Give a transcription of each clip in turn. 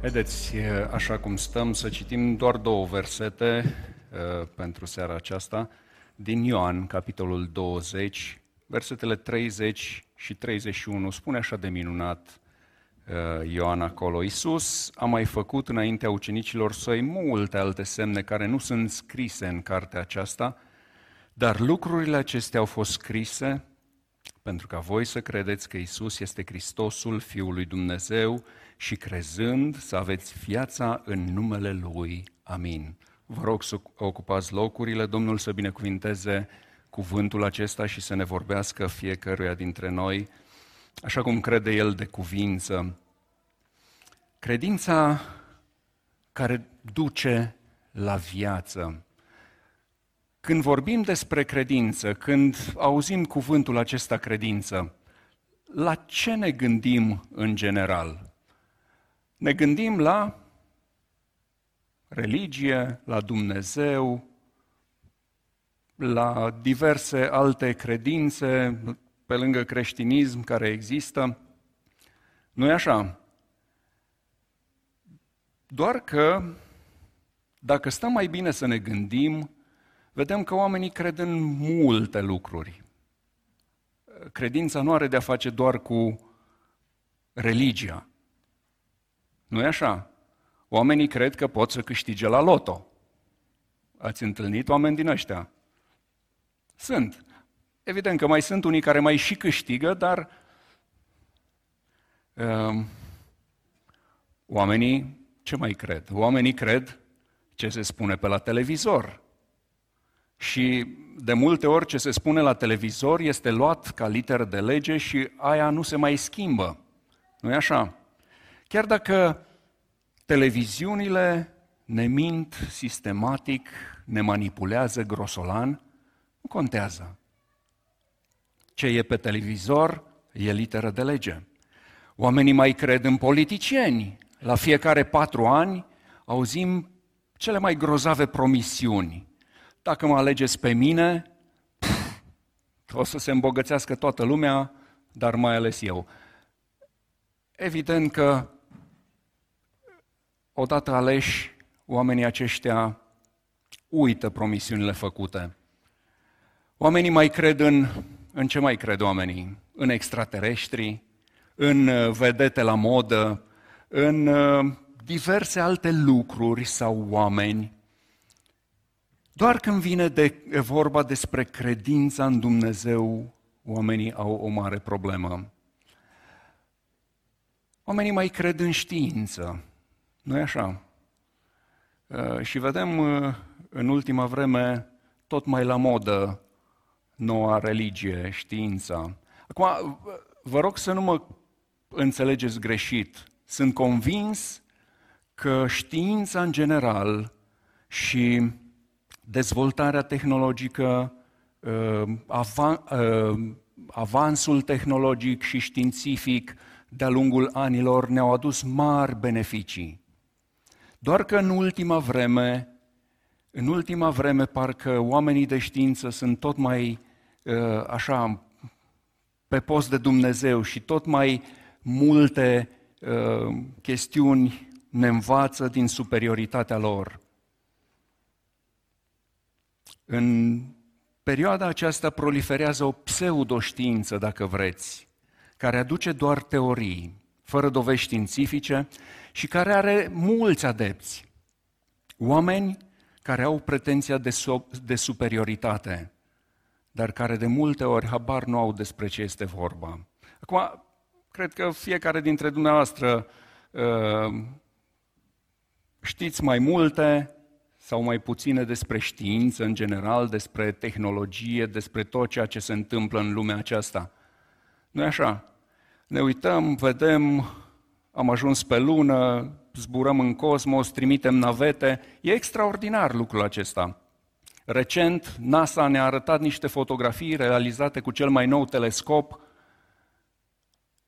Haideți, așa cum stăm, să citim doar două versete uh, pentru seara aceasta din Ioan, capitolul 20, versetele 30 și 31. Spune așa de minunat uh, Ioan acolo. Iisus a mai făcut înaintea ucenicilor săi multe alte semne care nu sunt scrise în cartea aceasta, dar lucrurile acestea au fost scrise pentru ca voi să credeți că Isus este Hristosul, Fiul lui Dumnezeu, și crezând să aveți viața în numele Lui. Amin. Vă rog să ocupați locurile, Domnul să binecuvinteze cuvântul acesta și să ne vorbească fiecăruia dintre noi, așa cum crede El de cuvință. Credința care duce la viață. Când vorbim despre credință, când auzim cuvântul acesta credință, la ce ne gândim în general? Ne gândim la religie, la Dumnezeu, la diverse alte credințe pe lângă creștinism care există. Nu e așa? Doar că dacă stăm mai bine să ne gândim, vedem că oamenii cred în multe lucruri. Credința nu are de-a face doar cu religia. Nu e așa? Oamenii cred că pot să câștige la loto. Ați întâlnit oameni din ăștia? Sunt. Evident că mai sunt unii care mai și câștigă, dar uh, oamenii ce mai cred? Oamenii cred ce se spune pe la televizor. Și de multe ori ce se spune la televizor este luat ca literă de lege și aia nu se mai schimbă. nu e așa? Chiar dacă televiziunile ne mint sistematic, ne manipulează grosolan, nu contează. Ce e pe televizor e literă de lege. Oamenii mai cred în politicieni. La fiecare patru ani auzim cele mai grozave promisiuni. Dacă mă alegeți pe mine, pf, o să se îmbogățească toată lumea, dar mai ales eu. Evident că odată aleși, oamenii aceștia uită promisiunile făcute. Oamenii mai cred în, în ce mai cred oamenii? În extraterestri, în uh, vedete la modă, în uh, diverse alte lucruri sau oameni. Doar când vine de vorba despre credința în Dumnezeu, oamenii au o mare problemă. Oamenii mai cred în știință, nu e așa? Uh, și vedem uh, în ultima vreme tot mai la modă noua religie, știința. Acum, vă rog să nu mă înțelegeți greșit. Sunt convins că știința în general și dezvoltarea tehnologică, uh, avansul tehnologic și științific de-a lungul anilor ne-au adus mari beneficii. Doar că în ultima vreme, în ultima vreme parcă oamenii de știință sunt tot mai uh, așa pe post de Dumnezeu și tot mai multe uh, chestiuni ne învață din superioritatea lor. În perioada aceasta proliferează o pseudoștiință, dacă vreți, care aduce doar teorii, fără dovești științifice și care are mulți adepți. Oameni care au pretenția de, so- de superioritate, dar care de multe ori habar nu au despre ce este vorba. Acum, cred că fiecare dintre dumneavoastră uh, știți mai multe sau mai puține despre știință în general, despre tehnologie, despre tot ceea ce se întâmplă în lumea aceasta. nu e așa? Ne uităm, vedem am ajuns pe lună, zburăm în cosmos, trimitem navete. E extraordinar lucrul acesta. Recent, NASA ne-a arătat niște fotografii realizate cu cel mai nou telescop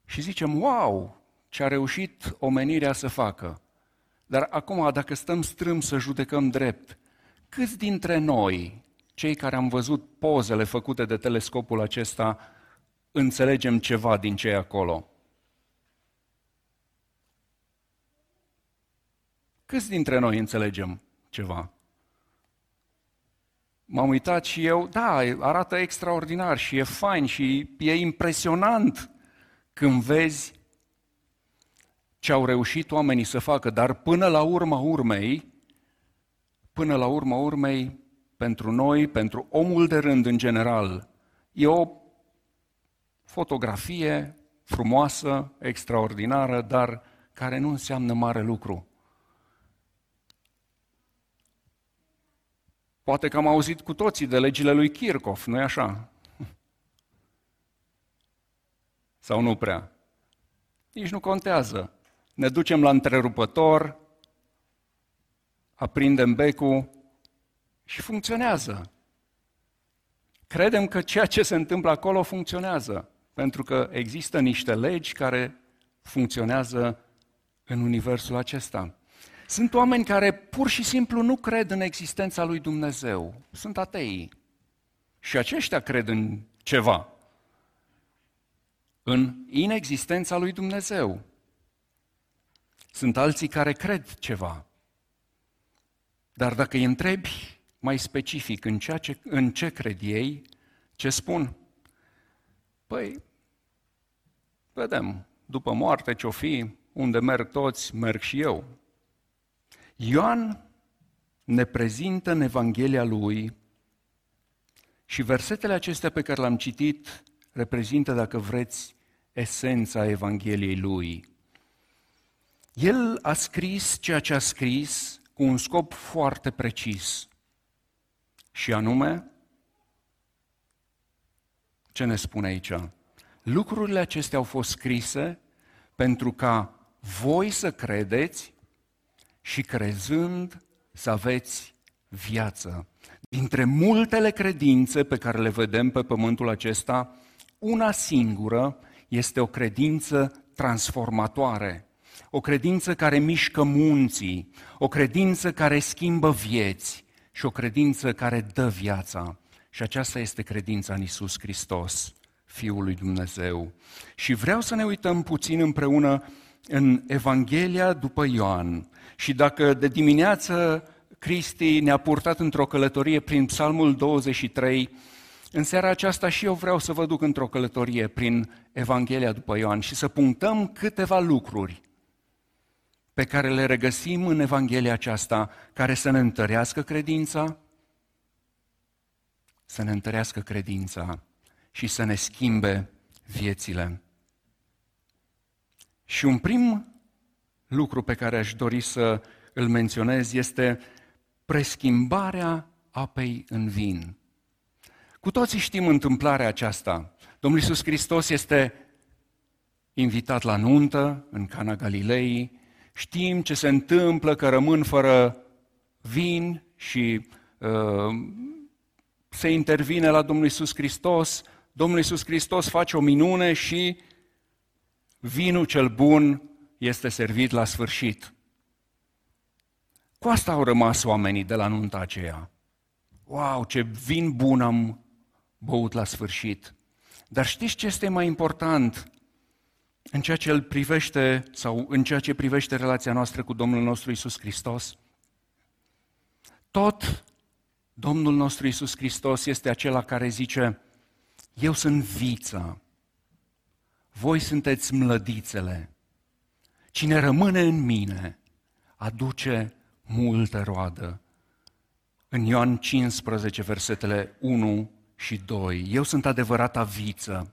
și zicem, wow, ce a reușit omenirea să facă. Dar acum, dacă stăm strâm să judecăm drept, câți dintre noi, cei care am văzut pozele făcute de telescopul acesta, înțelegem ceva din ce e acolo? Câți dintre noi înțelegem ceva? M-am uitat și eu, da, arată extraordinar și e fain și e impresionant când vezi ce au reușit oamenii să facă, dar până la urma urmei, până la urma urmei, pentru noi, pentru omul de rând în general, e o fotografie frumoasă, extraordinară, dar care nu înseamnă mare lucru. Poate că am auzit cu toții de legile lui Kirchhoff, nu-i așa? Sau nu prea? Nici nu contează. Ne ducem la întrerupător, aprindem becul și funcționează. Credem că ceea ce se întâmplă acolo funcționează, pentru că există niște legi care funcționează în universul acesta. Sunt oameni care pur și simplu nu cred în existența lui Dumnezeu. Sunt atei. Și aceștia cred în ceva. În inexistența lui Dumnezeu. Sunt alții care cred ceva. Dar dacă îi întrebi mai specific în, ceea ce, în ce cred ei, ce spun? Păi, vedem, după moarte ce-o fi, unde merg toți, merg și eu. Ioan ne prezintă în Evanghelia lui și versetele acestea pe care le-am citit reprezintă, dacă vreți, esența Evangheliei lui. El a scris ceea ce a scris cu un scop foarte precis. Și anume, ce ne spune aici? Lucrurile acestea au fost scrise pentru ca voi să credeți și crezând să aveți viață. Dintre multele credințe pe care le vedem pe pământul acesta, una singură este o credință transformatoare, o credință care mișcă munții, o credință care schimbă vieți și o credință care dă viața. Și aceasta este credința în Isus Hristos, Fiul lui Dumnezeu. Și vreau să ne uităm puțin împreună în Evanghelia după Ioan. Și dacă de dimineață Cristi ne-a purtat într-o călătorie prin Psalmul 23, în seara aceasta și eu vreau să vă duc într-o călătorie prin Evanghelia după Ioan și să punctăm câteva lucruri pe care le regăsim în Evanghelia aceasta, care să ne întărească credința, să ne întărească credința și să ne schimbe viețile. Și un prim lucru pe care aș dori să îl menționez este preschimbarea apei în vin. Cu toții știm întâmplarea aceasta. Domnul Iisus Hristos este invitat la nuntă în Cana Galilei. Știm ce se întâmplă, că rămân fără vin și uh, se intervine la Domnul Iisus Hristos. Domnul Iisus Hristos face o minune și vinul cel bun este servit la sfârșit. Cu asta au rămas oamenii de la nunta aceea. Wow, ce vin bun am băut la sfârșit. Dar știți ce este mai important în ceea ce îl privește sau în ceea ce privește relația noastră cu Domnul nostru Isus Hristos? Tot Domnul nostru Isus Hristos este acela care zice, eu sunt vița, voi sunteți mlădițele. Cine rămâne în mine aduce multă roadă. În Ioan 15, versetele 1 și 2, eu sunt adevărata viță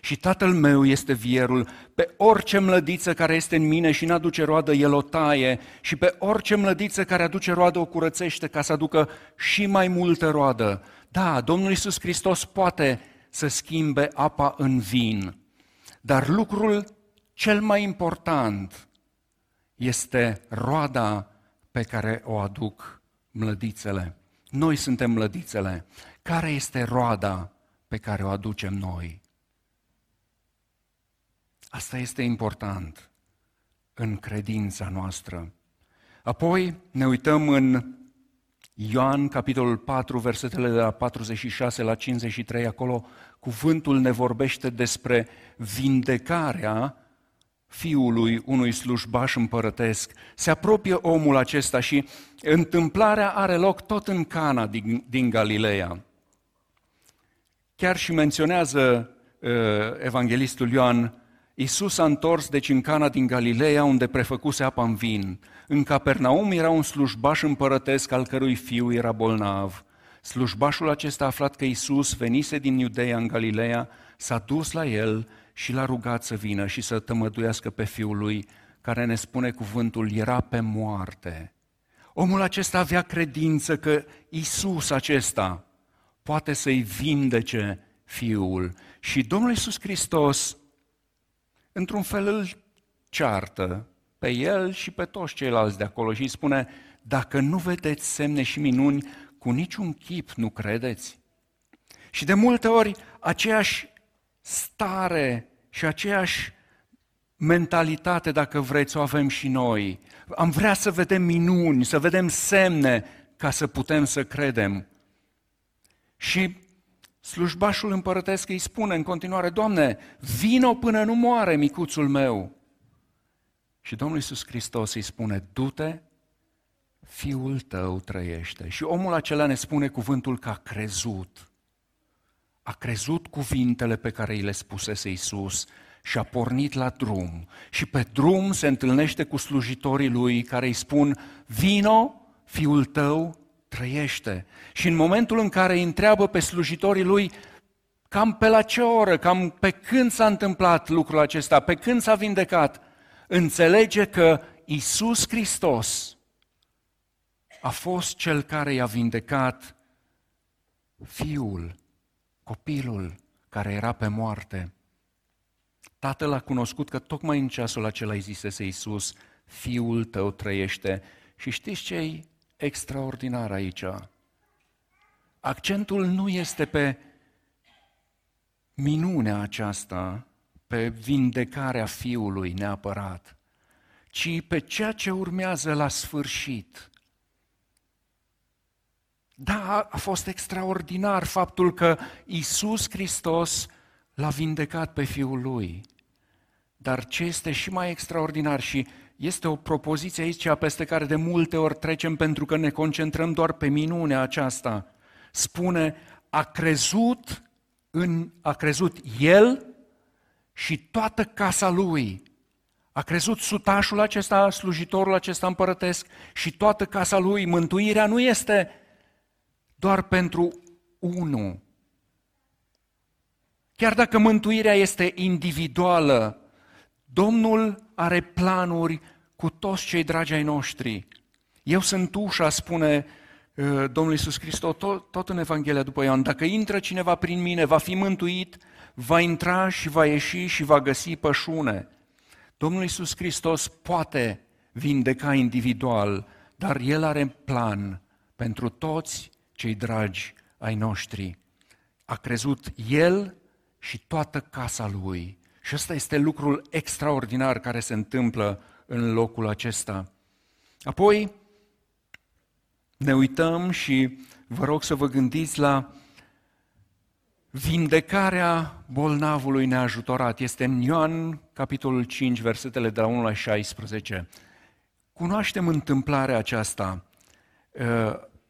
și tatăl meu este vierul, pe orice mlădiță care este în mine și n-aduce roadă, el o taie și pe orice mlădiță care aduce roadă o curățește ca să aducă și mai multă roadă. Da, Domnul Iisus Hristos poate să schimbe apa în vin, dar lucrul cel mai important este roada pe care o aduc mlădițele. Noi suntem mlădițele. Care este roada pe care o aducem noi? Asta este important în credința noastră. Apoi ne uităm în Ioan, capitolul 4, versetele de la 46 la 53, acolo cuvântul ne vorbește despre vindecarea fiului unui slujbaș împărătesc. Se apropie omul acesta și întâmplarea are loc tot în Cana din, din Galileea. Chiar și menționează uh, evanghelistul Ioan, Iisus a întors deci în Cana din Galileea unde prefăcuse apa în vin. În Capernaum era un slujbaș împărătesc al cărui fiu era bolnav. Slujbașul acesta a aflat că Iisus venise din Iudeea în Galileea, s-a dus la el și l-a rugat să vină și să tămăduiască pe fiul lui, care ne spune cuvântul, era pe moarte. Omul acesta avea credință că Isus acesta poate să-i vindece fiul. Și Domnul Isus Hristos, într-un fel, îl ceartă pe el și pe toți ceilalți de acolo și îi spune, dacă nu vedeți semne și minuni, cu niciun chip nu credeți. Și de multe ori aceeași stare și aceeași mentalitate, dacă vreți, o avem și noi. Am vrea să vedem minuni, să vedem semne ca să putem să credem. Și slujbașul împărătesc îi spune în continuare, Doamne, vino până nu moare micuțul meu. Și Domnul Iisus Hristos îi spune, du-te, fiul tău trăiește. Și omul acela ne spune cuvântul că a crezut a crezut cuvintele pe care îi le spusese Iisus și a pornit la drum. Și pe drum se întâlnește cu slujitorii lui care îi spun, vino, fiul tău trăiește. Și în momentul în care îi întreabă pe slujitorii lui, cam pe la ce oră, cam pe când s-a întâmplat lucrul acesta, pe când s-a vindecat, înțelege că Isus Hristos a fost cel care i-a vindecat fiul copilul care era pe moarte. Tatăl a cunoscut că tocmai în ceasul acela îi zisese Iisus, fiul tău trăiește. Și știți ce e extraordinar aici? Accentul nu este pe minunea aceasta, pe vindecarea fiului neapărat, ci pe ceea ce urmează la sfârșit. Da, a fost extraordinar faptul că Isus Hristos l-a vindecat pe Fiul Lui. Dar ce este și mai extraordinar și este o propoziție aici peste care de multe ori trecem pentru că ne concentrăm doar pe minunea aceasta. Spune, a crezut, în, a crezut El și toată casa Lui. A crezut sutașul acesta, slujitorul acesta împărătesc și toată casa Lui. Mântuirea nu este doar pentru unul. Chiar dacă mântuirea este individuală, Domnul are planuri cu toți cei dragi ai noștri. Eu sunt ușa, spune uh, Domnul Iisus Hristos, tot, tot în Evanghelia după Ioan, dacă intră cineva prin mine, va fi mântuit, va intra și va ieși și va găsi pășune. Domnul Iisus Hristos poate vindeca individual, dar El are plan pentru toți cei dragi ai noștri. A crezut el și toată casa lui. Și ăsta este lucrul extraordinar care se întâmplă în locul acesta. Apoi ne uităm și vă rog să vă gândiți la vindecarea bolnavului neajutorat. Este în Ioan, capitolul 5, versetele de la 1 la 16. Cunoaștem întâmplarea aceasta.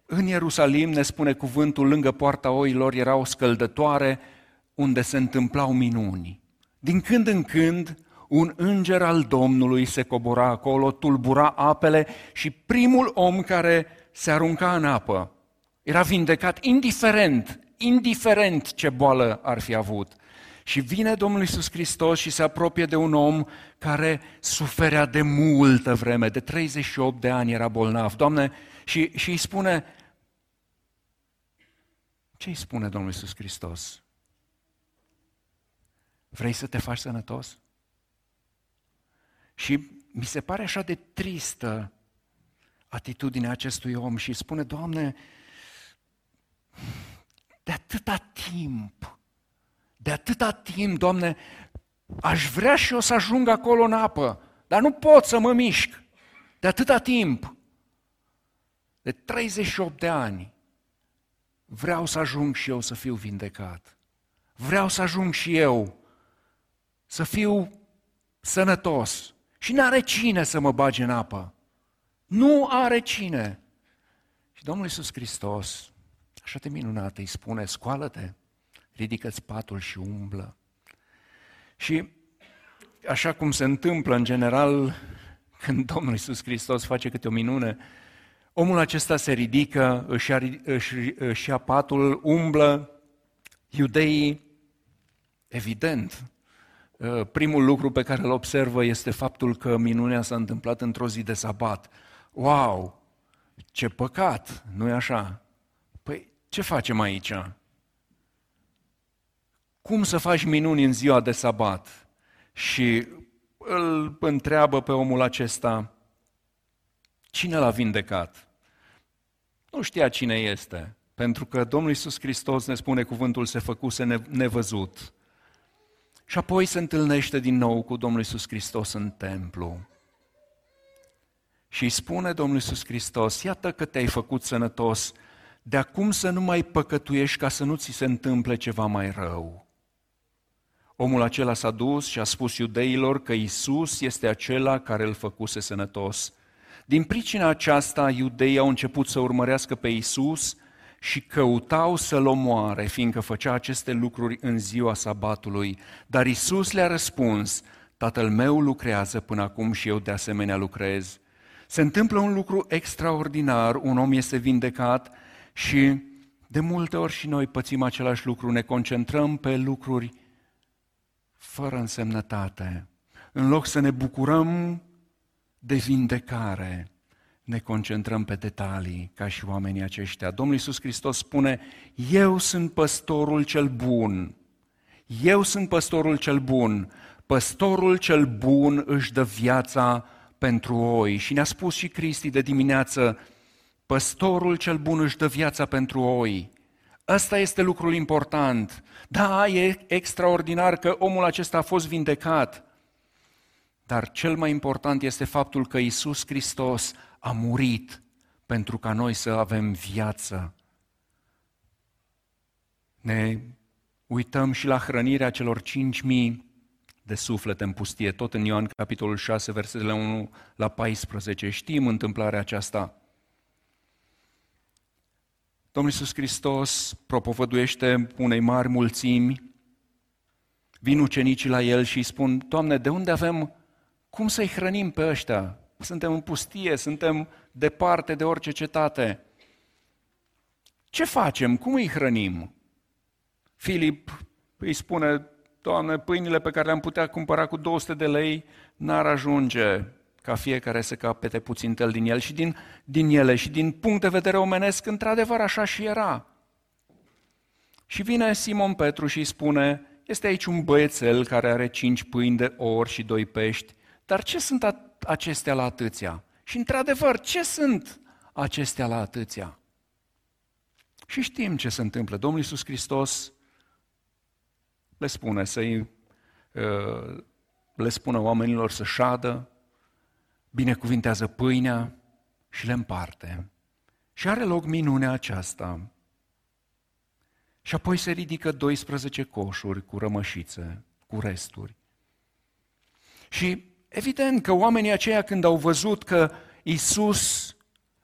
În Ierusalim, ne spune cuvântul, lângă poarta oilor era o scăldătoare unde se întâmplau minuni. Din când în când, un înger al Domnului se cobora acolo, tulbura apele și primul om care se arunca în apă era vindecat, indiferent, indiferent ce boală ar fi avut. Și vine Domnul Iisus Hristos și se apropie de un om care suferea de multă vreme, de 38 de ani era bolnav. Doamne, și, și îi spune, ce îi spune Domnul Iisus Hristos? Vrei să te faci sănătos? Și mi se pare așa de tristă atitudinea acestui om și spune, Doamne, de atâta timp, de atâta timp, Doamne, aș vrea și eu să ajung acolo în apă, dar nu pot să mă mișc. De atâta timp, de 38 de ani, vreau să ajung și eu să fiu vindecat. Vreau să ajung și eu să fiu sănătos și n-are cine să mă bage în apă. Nu are cine. Și Domnul Iisus Hristos, așa de minunat, îi spune, scoală-te, ridică-ți patul și umblă. Și așa cum se întâmplă în general când Domnul Iisus Hristos face câte o minune, omul acesta se ridică, își ia, își, își ia patul, umblă, iudeii, evident, uh, primul lucru pe care îl observă este faptul că minunea s-a întâmplat într-o zi de sabat. Wow! Ce păcat, nu e așa? Păi, ce facem aici? Cum să faci minuni în ziua de sabat? Și îl întreabă pe omul acesta, cine l-a vindecat? Nu știa cine este, pentru că Domnul Iisus Hristos ne spune cuvântul se făcuse nevăzut. Și apoi se întâlnește din nou cu Domnul Iisus Hristos în templu. Și îi spune Domnul Iisus Hristos, iată că te-ai făcut sănătos, de acum să nu mai păcătuiești ca să nu ți se întâmple ceva mai rău. Omul acela s-a dus și a spus iudeilor că Isus este acela care îl făcuse sănătos. Din pricina aceasta, iudeii au început să urmărească pe Isus și căutau să-l omoare, fiindcă făcea aceste lucruri în ziua sabatului. Dar Isus le-a răspuns, Tatăl meu lucrează până acum și eu de asemenea lucrez. Se întâmplă un lucru extraordinar, un om este vindecat și de multe ori și noi pățim același lucru, ne concentrăm pe lucruri fără însemnătate. În loc să ne bucurăm de vindecare, ne concentrăm pe detalii, ca și oamenii aceștia. Domnul Iisus Hristos spune, eu sunt păstorul cel bun. Eu sunt păstorul cel bun. Păstorul cel bun își dă viața pentru oi. Și ne-a spus și Cristi de dimineață, păstorul cel bun își dă viața pentru oi. Ăsta este lucrul important. Da, e extraordinar că omul acesta a fost vindecat, dar cel mai important este faptul că Isus Hristos a murit pentru ca noi să avem viață. Ne uităm și la hrănirea celor cinci mii de suflete în pustie, tot în Ioan capitolul 6, versetele 1 la 14. Știm întâmplarea aceasta. Domnul Iisus Hristos propovăduiește unei mari mulțimi, vin ucenicii la el și îi spun, Doamne, de unde avem, cum să-i hrănim pe ăștia? Suntem în pustie, suntem departe de orice cetate. Ce facem? Cum îi hrănim? Filip îi spune, Doamne, pâinile pe care le-am putea cumpăra cu 200 de lei n-ar ajunge ca fiecare să capete puțin tel din el și din, din ele și din punct de vedere omenesc, într-adevăr așa și era. Și vine Simon Petru și îi spune, este aici un băiețel care are cinci pâini de or și doi pești, dar ce sunt acestea la atâția? Și într-adevăr, ce sunt acestea la atâția? Și știm ce se întâmplă. Domnul Iisus Hristos le spune să-i, uh, le spună oamenilor să șadă, binecuvintează pâinea și le împarte. Și are loc minunea aceasta. Și apoi se ridică 12 coșuri cu rămășițe, cu resturi. Și evident că oamenii aceia când au văzut că Isus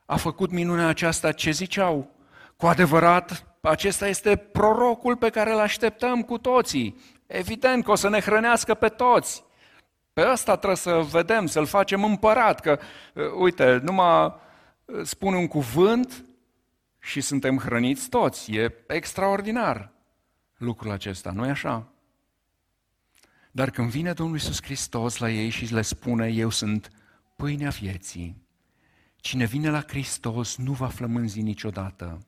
a făcut minunea aceasta, ce ziceau? Cu adevărat, acesta este prorocul pe care îl așteptăm cu toții. Evident că o să ne hrănească pe toți. Pe ăsta trebuie să vedem, să-l facem împărat, că, uh, uite, numai uh, spune un cuvânt și suntem hrăniți toți. E extraordinar lucrul acesta, nu-i așa? Dar când vine Domnul Iisus Hristos la ei și le spune, eu sunt pâinea vieții, cine vine la Hristos nu va flămânzi niciodată.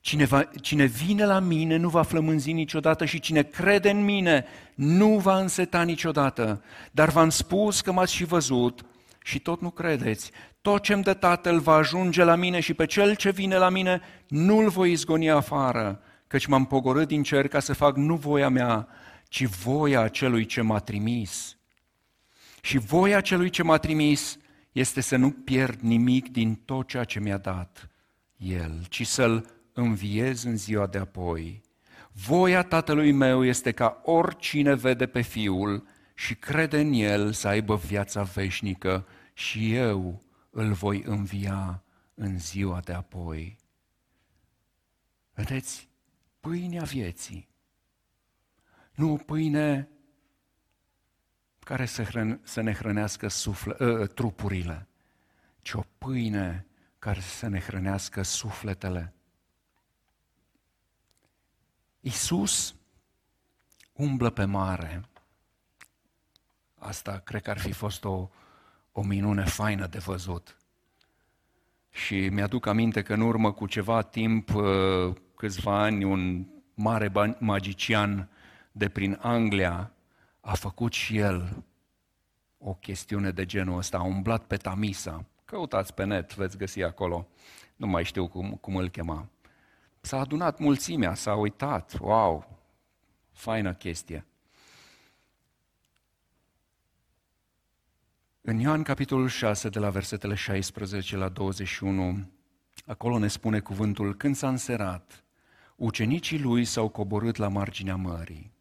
Cine, va, cine vine la mine nu va flămânzi niciodată și cine crede în mine nu va înseta niciodată. Dar v-am spus că m-ați și văzut și tot nu credeți. Tot ce-mi dă Tatăl va ajunge la mine și pe cel ce vine la mine nu-l voi izgoni afară, căci m-am pogorât din cer ca să fac nu voia mea, ci voia celui ce m-a trimis. Și voia celui ce m-a trimis este să nu pierd nimic din tot ceea ce mi-a dat El, ci să-l înviez în ziua de apoi. Voia tatălui meu este ca oricine vede pe fiul și crede în El să aibă viața veșnică și eu îl voi învia în ziua de apoi. Vedeți, pâinea vieții, nu o pâine care să, hrân, să ne hrănească sufle, uh, trupurile, ci o pâine care să ne hrănească sufletele. Iisus umblă pe mare. Asta cred că ar fi fost o, o minune faină de văzut. Și mi-aduc aminte că în urmă cu ceva timp, uh, câțiva ani, un mare magician de prin Anglia a făcut și el o chestiune de genul ăsta, a umblat pe Tamisa. Căutați pe net, veți găsi acolo. Nu mai știu cum, cum îl chema. S-a adunat mulțimea, s-a uitat. Wow, faină chestie. În Ioan capitolul 6, de la versetele 16 la 21, acolo ne spune cuvântul, când s-a înserat, ucenicii lui s-au coborât la marginea mării.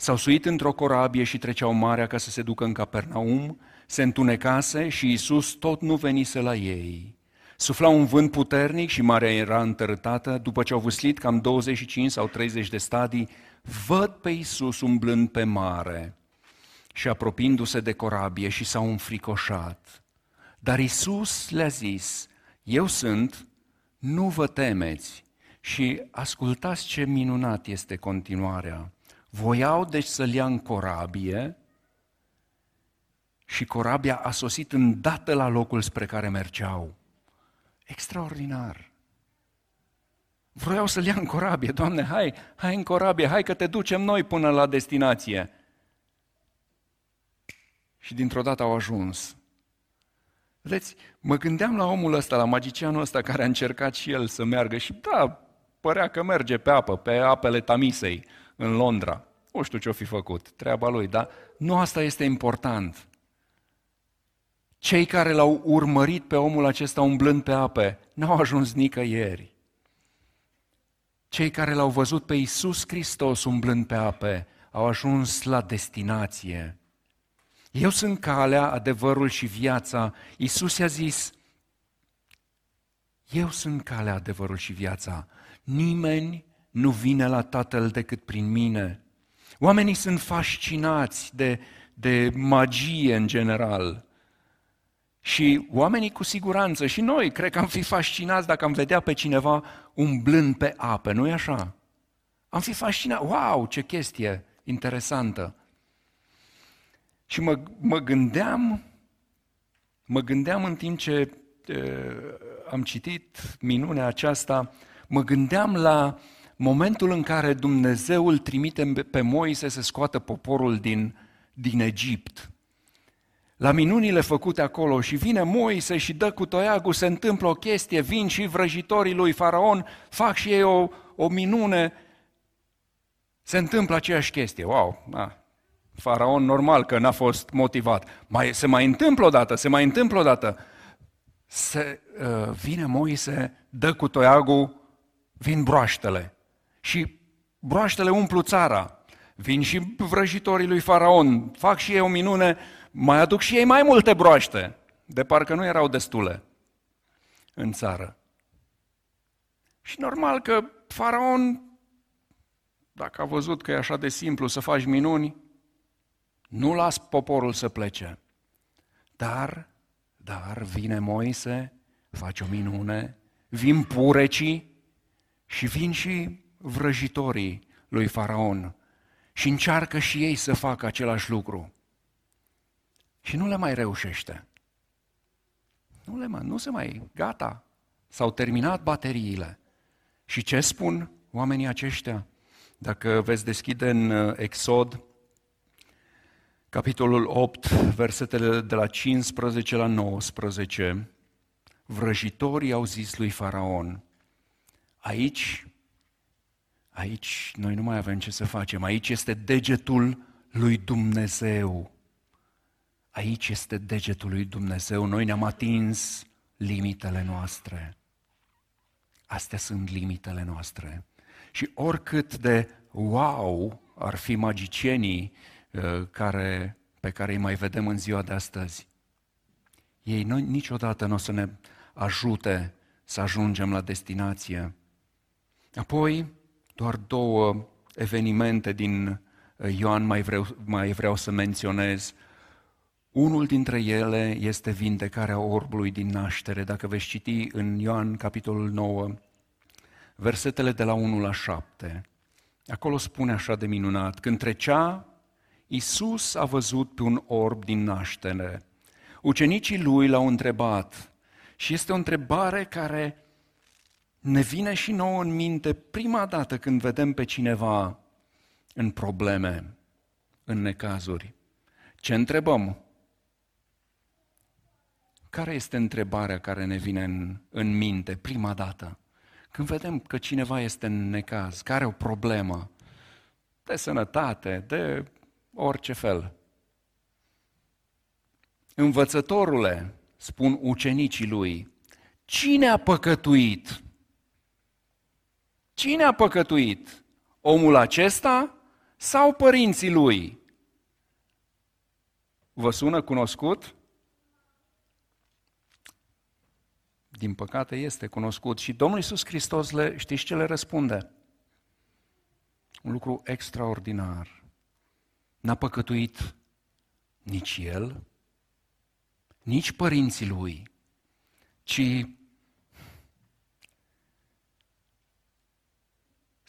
S-au suit într-o corabie și treceau marea ca să se ducă în Capernaum, se întunecase și Iisus tot nu venise la ei. Sufla un vânt puternic și marea era întărâtată. După ce au vâslit cam 25 sau 30 de stadii, văd pe Iisus umblând pe mare și apropiindu-se de corabie și s-au înfricoșat. Dar Iisus le-a zis, eu sunt, nu vă temeți. Și ascultați ce minunat este continuarea. Voiau deci să-l ia în corabie și corabia a sosit îndată la locul spre care mergeau. Extraordinar! Vroiau să-l ia în corabie, Doamne, hai, hai în corabie, hai că te ducem noi până la destinație. Și dintr-o dată au ajuns. Vedeți, mă gândeam la omul ăsta, la magicianul ăsta care a încercat și el să meargă și da, părea că merge pe apă, pe apele Tamisei, în Londra. Nu știu ce-o fi făcut, treaba lui, dar nu asta este important. Cei care l-au urmărit pe omul acesta umblând pe ape n-au ajuns nicăieri. Cei care l-au văzut pe Iisus Hristos umblând pe ape au ajuns la destinație. Eu sunt calea, adevărul și viața. Iisus i-a zis, eu sunt calea, adevărul și viața. Nimeni nu vine la Tatăl decât prin mine. Oamenii sunt fascinați de, de magie în general. Și oamenii cu siguranță, și noi, cred că am fi fascinați dacă am vedea pe cineva umblând pe apă, nu-i așa? Am fi fascinat, wow, ce chestie interesantă. Și mă, mă gândeam, mă gândeam în timp ce uh, am citit minunea aceasta, mă gândeam la momentul în care Dumnezeu îl trimite pe Moise să scoată poporul din, din Egipt la minunile făcute acolo și vine Moise și dă cu toiagul, se întâmplă o chestie, vin și vrăjitorii lui Faraon, fac și ei o, o minune, se întâmplă aceeași chestie. Wow, da. Faraon normal că n-a fost motivat. Mai, se mai întâmplă o dată, se mai întâmplă o dată. Se, uh, vine Moise, dă cu toiagul, vin broaștele. Și broaștele umplu țara. Vin și vrăjitorii lui Faraon, fac și ei o minune, mai aduc și ei mai multe broaște, de parcă nu erau destule în țară. Și normal că faraon, dacă a văzut că e așa de simplu să faci minuni, nu las poporul să plece. Dar, dar vine Moise, face o minune, vin purecii și vin și vrăjitorii lui Faraon și încearcă și ei să facă același lucru și nu le mai reușește. Nu le mai, nu se mai, gata, s-au terminat bateriile. Și ce spun oamenii aceștia? Dacă veți deschide în uh, Exod, capitolul 8, versetele de la 15 la 19, vrăjitorii au zis lui Faraon, aici, aici noi nu mai avem ce să facem, aici este degetul lui Dumnezeu. Aici este degetul lui Dumnezeu, noi ne-am atins limitele noastre. Astea sunt limitele noastre. Și oricât de wow ar fi magicienii uh, care pe care îi mai vedem în ziua de astăzi. Ei nu, niciodată nu o să ne ajute să ajungem la destinație. Apoi, doar două evenimente din uh, Ioan mai vreau, mai vreau să menționez. Unul dintre ele este vindecarea orbului din naștere. Dacă veți citi în Ioan, capitolul 9, versetele de la 1 la 7, acolo spune așa de minunat, când trecea, Iisus a văzut pe un orb din naștere. Ucenicii lui l-au întrebat și este o întrebare care ne vine și nouă în minte prima dată când vedem pe cineva în probleme, în necazuri. Ce întrebăm? Care este întrebarea care ne vine în, în minte prima dată? Când vedem că cineva este în necaz, care are o problemă de sănătate, de orice fel. Învățătorule, spun ucenicii lui, cine a păcătuit? Cine a păcătuit? Omul acesta sau părinții lui? Vă sună cunoscut? Din păcate este cunoscut și Domnul Iisus Hristos le, știți ce le răspunde? Un lucru extraordinar. N-a păcătuit nici el, nici părinții lui, ci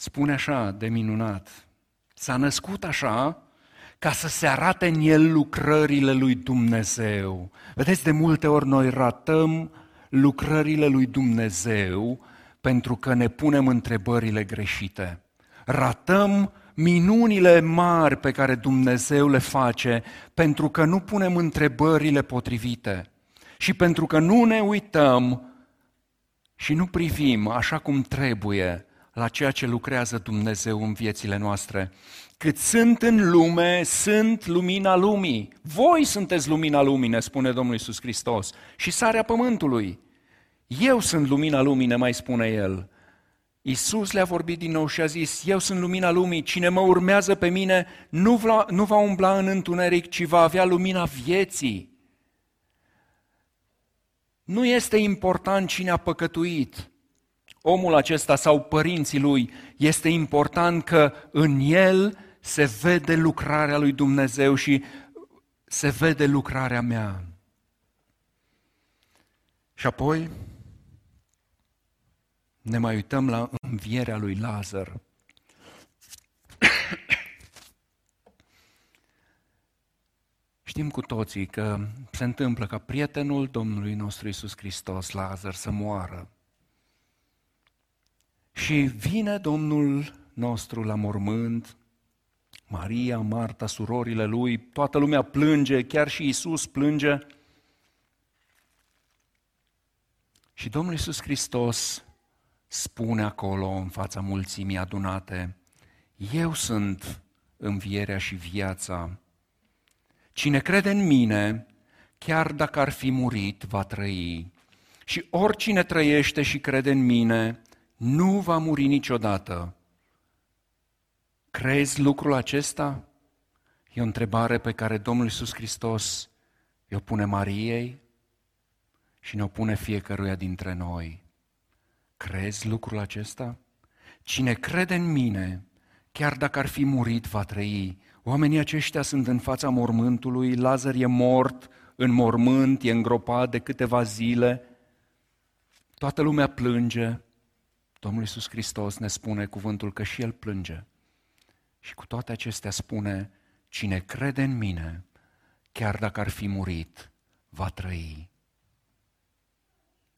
spune așa de minunat, s-a născut așa ca să se arate în el lucrările lui Dumnezeu. Vedeți, de multe ori noi ratăm lucrările lui Dumnezeu pentru că ne punem întrebările greșite. Ratăm minunile mari pe care Dumnezeu le face pentru că nu punem întrebările potrivite și pentru că nu ne uităm și nu privim așa cum trebuie la ceea ce lucrează Dumnezeu în viețile noastre. Cât sunt în lume, sunt lumina lumii. Voi sunteți lumina lumii, ne spune Domnul Iisus Hristos, și sarea pământului. Eu sunt lumina lumii, ne mai spune El. Iisus le-a vorbit din nou și a zis, eu sunt lumina lumii, cine mă urmează pe mine nu va, nu va umbla în întuneric, ci va avea lumina vieții. Nu este important cine a păcătuit, omul acesta sau părinții lui, este important că în el se vede lucrarea lui Dumnezeu și se vede lucrarea mea. Și apoi ne mai uităm la învierea lui Lazar. Știm cu toții că se întâmplă ca prietenul Domnului nostru Isus Hristos, Lazar, să moară. Și vine Domnul nostru la mormânt, Maria, Marta, surorile lui, toată lumea plânge, chiar și Isus plânge. Și Domnul Isus Hristos spune acolo în fața mulțimii adunate, eu sunt învierea și viața. Cine crede în mine, chiar dacă ar fi murit, va trăi. Și oricine trăiește și crede în mine, nu va muri niciodată. Crezi lucrul acesta? E o întrebare pe care Domnul Iisus Hristos i-o pune Mariei și ne-o pune fiecăruia dintre noi. Crezi lucrul acesta? Cine crede în mine, chiar dacă ar fi murit, va trăi. Oamenii aceștia sunt în fața mormântului, Lazar e mort în mormânt, e îngropat de câteva zile, toată lumea plânge. Domnul Iisus Hristos ne spune cuvântul că și El plânge. Și cu toate acestea spune, cine crede în mine, chiar dacă ar fi murit, va trăi.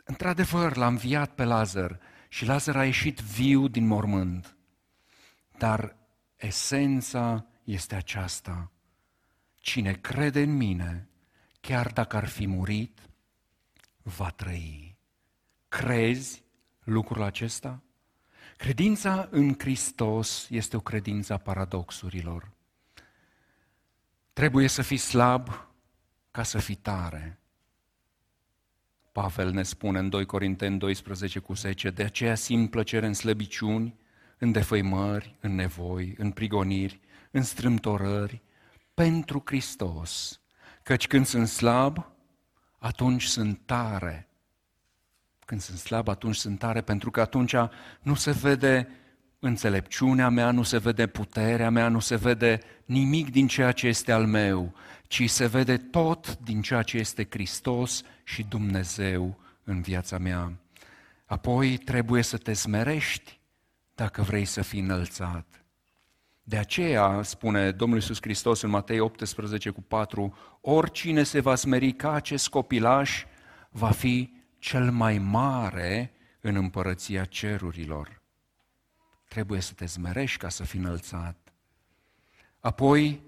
Într-adevăr, l-a înviat pe Lazar și Lazar a ieșit viu din mormânt. Dar esența este aceasta. Cine crede în mine, chiar dacă ar fi murit, va trăi. Crezi lucrul acesta? Credința în Hristos este o credință a paradoxurilor. Trebuie să fii slab ca să fii tare. Pavel ne spune în 2 Corinteni 12 cu 10, de aceea simt plăcere în slăbiciuni, în defăimări, în nevoi, în prigoniri, în strâmtorări, pentru Hristos, căci când sunt slab, atunci sunt tare. Când sunt slab, atunci sunt tare, pentru că atunci nu se vede înțelepciunea mea, nu se vede puterea mea, nu se vede nimic din ceea ce este al meu, ci se vede tot din ceea ce este Hristos și Dumnezeu în viața mea. Apoi trebuie să te smerești dacă vrei să fii înălțat. De aceea, spune Domnul Iisus Hristos în Matei 18 cu 4, oricine se va smeri ca acest copilaș va fi cel mai mare în împărăția cerurilor. Trebuie să te smerești ca să fii înălțat. Apoi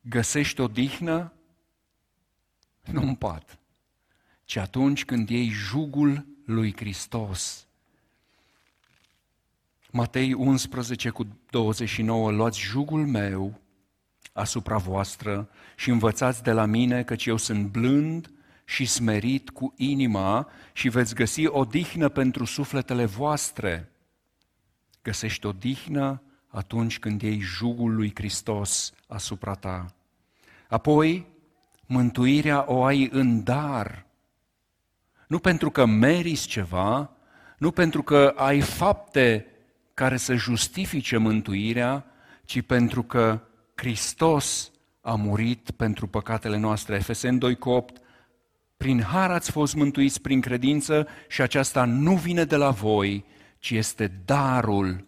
găsești o dihnă nu în pat, ci atunci când iei jugul lui Hristos. Matei 11 cu 29, luați jugul meu asupra voastră și învățați de la mine, căci eu sunt blând și smerit cu inima și veți găsi o dihnă pentru sufletele voastre. Găsești o dihnă atunci când iei jugul lui Hristos asupra ta. Apoi, mântuirea o ai în dar. Nu pentru că meriți ceva, nu pentru că ai fapte care să justifice mântuirea, ci pentru că Hristos a murit pentru păcatele noastre. Efeseni 2 cu 8, prin har ați fost mântuiți prin credință și aceasta nu vine de la voi, ci este darul,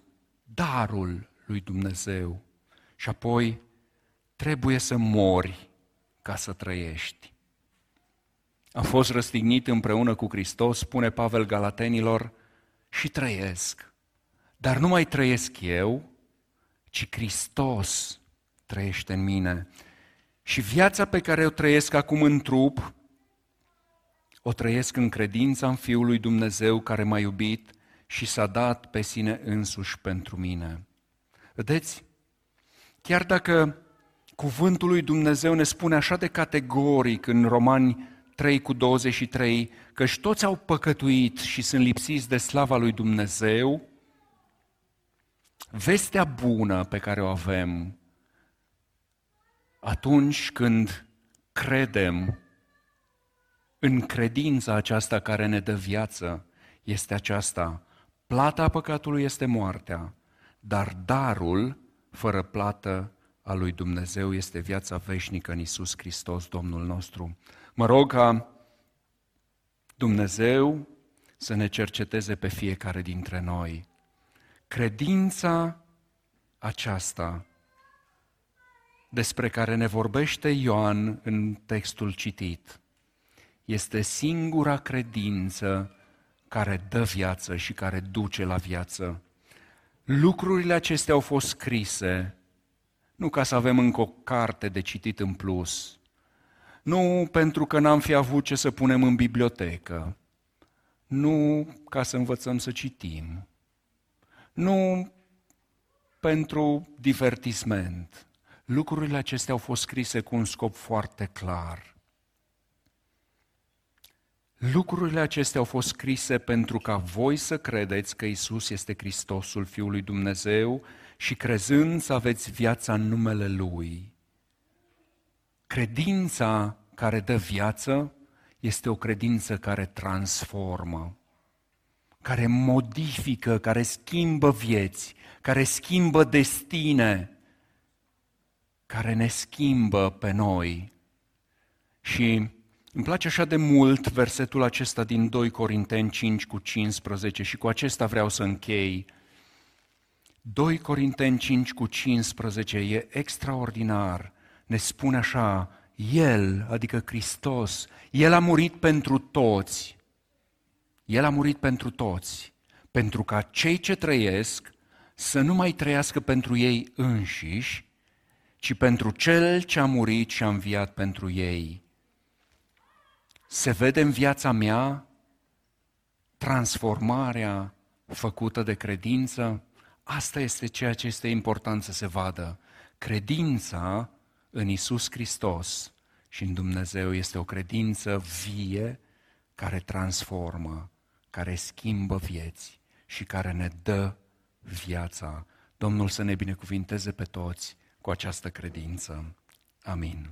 darul lui Dumnezeu. Și apoi trebuie să mori ca să trăiești. A fost răstignit împreună cu Hristos, spune Pavel Galatenilor, și trăiesc. Dar nu mai trăiesc eu, ci Hristos trăiește în mine. Și viața pe care o trăiesc acum în trup, o trăiesc în credința în Fiul lui Dumnezeu care m-a iubit și s-a dat pe sine însuși pentru mine. Vedeți? Chiar dacă cuvântul lui Dumnezeu ne spune așa de categoric în Romani 3 cu 23, că și toți au păcătuit și sunt lipsiți de slava lui Dumnezeu, vestea bună pe care o avem atunci când credem în credința aceasta care ne dă viață, este aceasta. Plata păcatului este moartea, dar darul fără plată a lui Dumnezeu este viața veșnică în Isus Hristos, Domnul nostru. Mă rog ca Dumnezeu să ne cerceteze pe fiecare dintre noi. Credința aceasta despre care ne vorbește Ioan în textul citit este singura credință care dă viață și care duce la viață. Lucrurile acestea au fost scrise nu ca să avem încă o carte de citit în plus, nu pentru că n-am fi avut ce să punem în bibliotecă, nu ca să învățăm să citim, nu pentru divertisment. Lucrurile acestea au fost scrise cu un scop foarte clar. Lucrurile acestea au fost scrise pentru ca voi să credeți că Isus este Hristosul Fiului Dumnezeu și crezând să aveți viața în numele Lui. Credința care dă viață este o credință care transformă, care modifică, care schimbă vieți, care schimbă destine, care ne schimbă pe noi. Și îmi place așa de mult versetul acesta din 2 Corinteni 5 cu 15 și cu acesta vreau să închei. 2 Corinteni 5 cu 15 e extraordinar. Ne spune așa, El, adică Hristos, El a murit pentru toți. El a murit pentru toți, pentru ca cei ce trăiesc să nu mai trăiască pentru ei înșiși, ci pentru Cel ce a murit și a înviat pentru ei. Se vede în viața mea transformarea făcută de credință? Asta este ceea ce este important să se vadă. Credința în Isus Hristos și în Dumnezeu este o credință vie care transformă, care schimbă vieți și care ne dă viața. Domnul să ne binecuvinteze pe toți cu această credință. Amin.